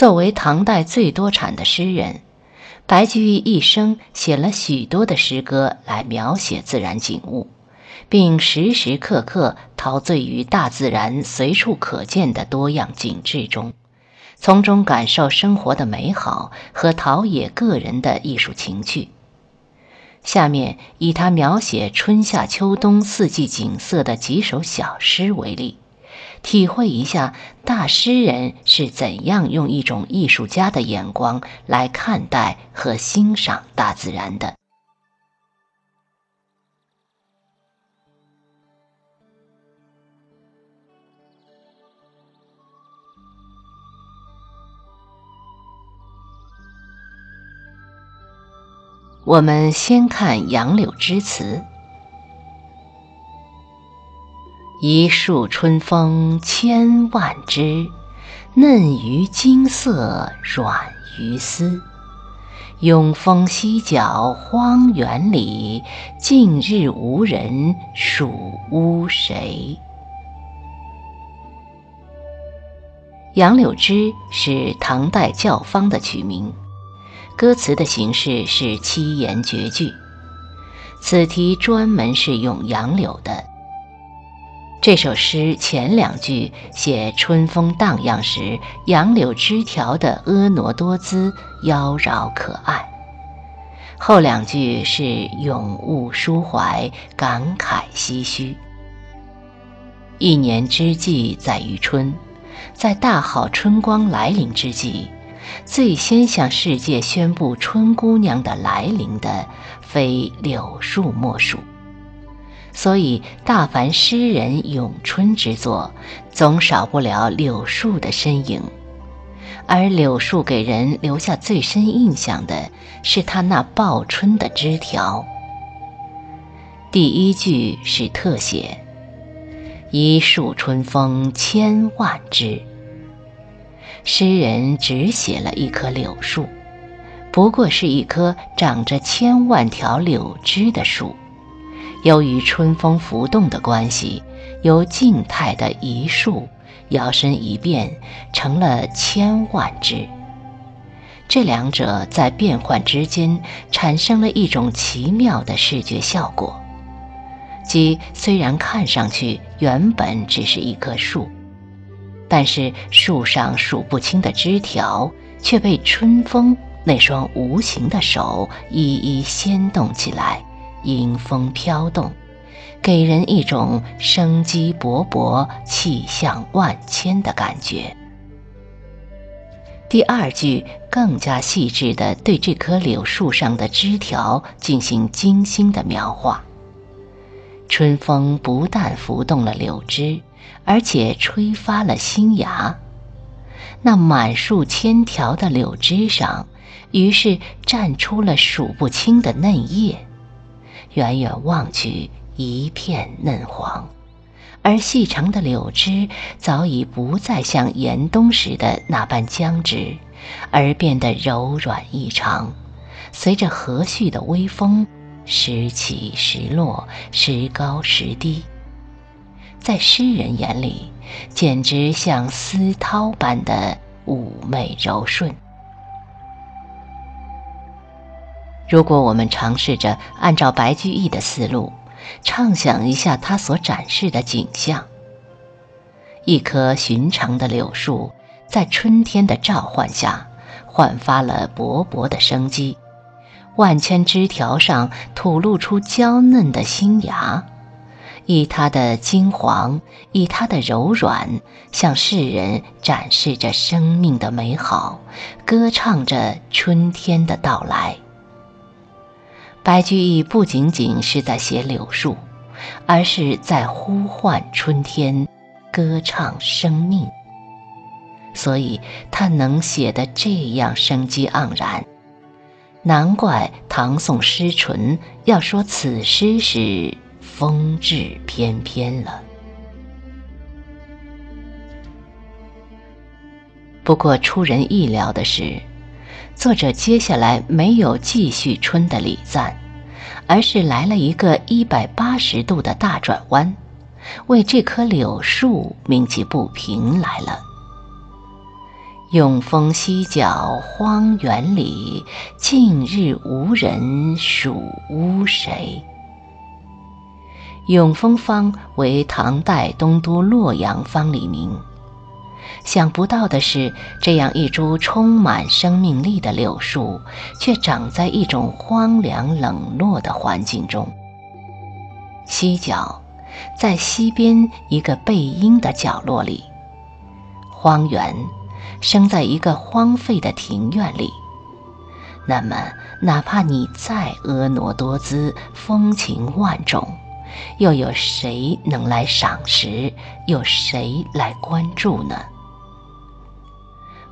作为唐代最多产的诗人，白居易一生写了许多的诗歌来描写自然景物，并时时刻刻陶醉于大自然随处可见的多样景致中，从中感受生活的美好和陶冶个人的艺术情趣。下面以他描写春夏秋冬四季景色的几首小诗为例。体会一下大诗人是怎样用一种艺术家的眼光来看待和欣赏大自然的。我们先看杨柳枝词。一树春风千万枝，嫩于金色，软于丝。永丰西角荒原里，近日无人属乌谁？杨柳枝是唐代教坊的曲名，歌词的形式是七言绝句，此题专门是用杨柳的。这首诗前两句写春风荡漾时杨柳枝条的婀娜多姿、妖娆可爱，后两句是咏物抒怀、感慨唏嘘。一年之计在于春，在大好春光来临之际，最先向世界宣布春姑娘的来临的，非柳树莫属。所以，大凡诗人咏春之作，总少不了柳树的身影。而柳树给人留下最深印象的是它那报春的枝条。第一句是特写：“一树春风千万枝。”诗人只写了一棵柳树，不过是一棵长着千万条柳枝的树。由于春风浮动的关系，由静态的一树摇身一变成了千万只。这两者在变换之间产生了一种奇妙的视觉效果，即虽然看上去原本只是一棵树，但是树上数不清的枝条却被春风那双无形的手一一掀动起来。迎风飘动，给人一种生机勃勃、气象万千的感觉。第二句更加细致地对这棵柳树上的枝条进行精心的描画。春风不但拂动了柳枝，而且吹发了新芽。那满树千条的柳枝上，于是绽出了数不清的嫩叶。远远望去，一片嫩黄，而细长的柳枝早已不再像严冬时的那般僵直，而变得柔软异常。随着和煦的微风，时起时落，时高时低，在诗人眼里，简直像丝绦般的妩媚柔顺。如果我们尝试着按照白居易的思路，畅想一下他所展示的景象：一棵寻常的柳树，在春天的召唤下，焕发了勃勃的生机，万千枝条上吐露出娇嫩的新芽，以它的金黄，以它的柔软，向世人展示着生命的美好，歌唱着春天的到来。白居易不仅仅是在写柳树，而是在呼唤春天，歌唱生命。所以他能写得这样生机盎然，难怪唐宋诗纯要说此诗是风致翩翩了。不过出人意料的是。作者接下来没有继续春的礼赞，而是来了一个一百八十度的大转弯，为这棵柳树鸣起不平来了。永丰西角荒原里，近日无人属乌谁？永丰坊为唐代东都洛阳坊里名。想不到的是，这样一株充满生命力的柳树，却长在一种荒凉冷落的环境中。西角，在西边一个背阴的角落里。荒原，生在一个荒废的庭院里。那么，哪怕你再婀娜多姿、风情万种，又有谁能来赏识？有谁来关注呢？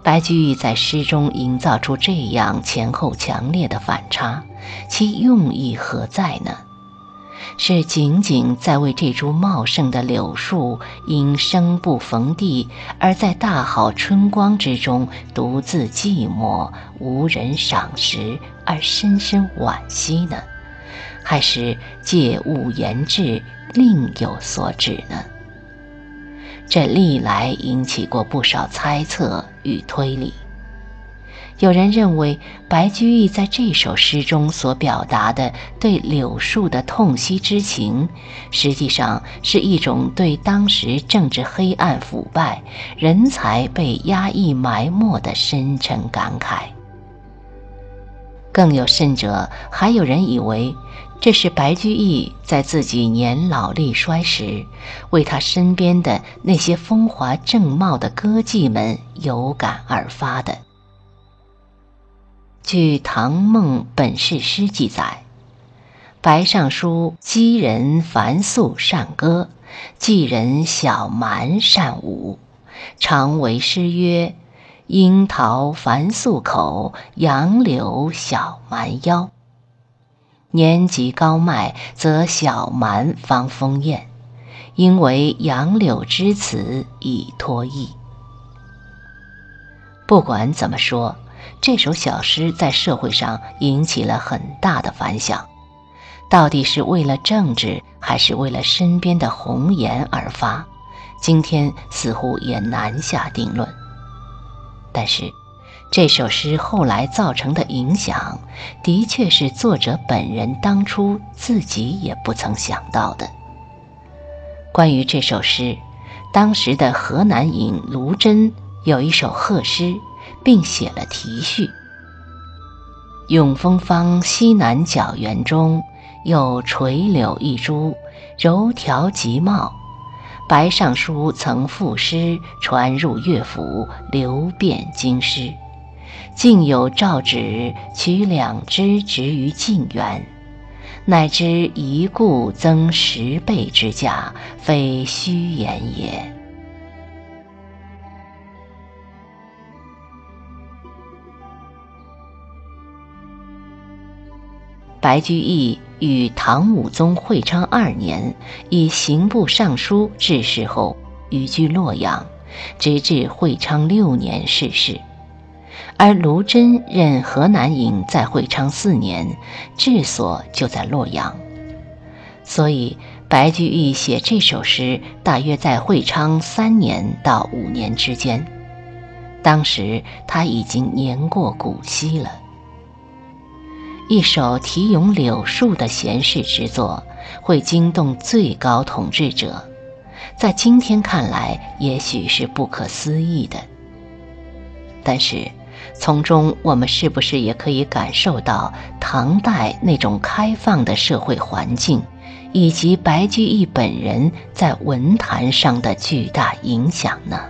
白居易在诗中营造出这样前后强烈的反差，其用意何在呢？是仅仅在为这株茂盛的柳树因生不逢地而在大好春光之中独自寂寞无人赏识而深深惋惜呢，还是借物言志另有所指呢？这历来引起过不少猜测与推理。有人认为，白居易在这首诗中所表达的对柳树的痛惜之情，实际上是一种对当时政治黑暗腐败、人才被压抑埋没的深沉感慨。更有甚者，还有人以为。这是白居易在自己年老力衰时，为他身边的那些风华正茂的歌妓们有感而发的。据《唐梦本事诗》记载，白尚书姬人凡素善歌，妓人小蛮善舞，常为诗曰：“樱桃繁素口，杨柳小蛮腰。”年及高迈，则小蛮方丰艳，因为杨柳之词以托意。不管怎么说，这首小诗在社会上引起了很大的反响。到底是为了政治，还是为了身边的红颜而发？今天似乎也难下定论。但是。这首诗后来造成的影响，的确是作者本人当初自己也不曾想到的。关于这首诗，当时的河南尹卢真有一首贺诗，并写了题序：“永丰坊西南角园中，有垂柳一株，柔条极茂。白尚书曾赋诗，传入乐府，流遍京师。”竟有诏旨取两枝植于晋园，乃知一顾增十倍之价，非虚言也。白居易与唐武宗会昌二年以刑部尚书致仕后，寓居洛阳，直至会昌六年逝世。而卢真任河南尹，在会昌四年，治所就在洛阳，所以白居易写这首诗大约在会昌三年到五年之间。当时他已经年过古稀了。一首题咏柳树的闲适之作，会惊动最高统治者，在今天看来，也许是不可思议的。但是。从中，我们是不是也可以感受到唐代那种开放的社会环境，以及白居易本人在文坛上的巨大影响呢？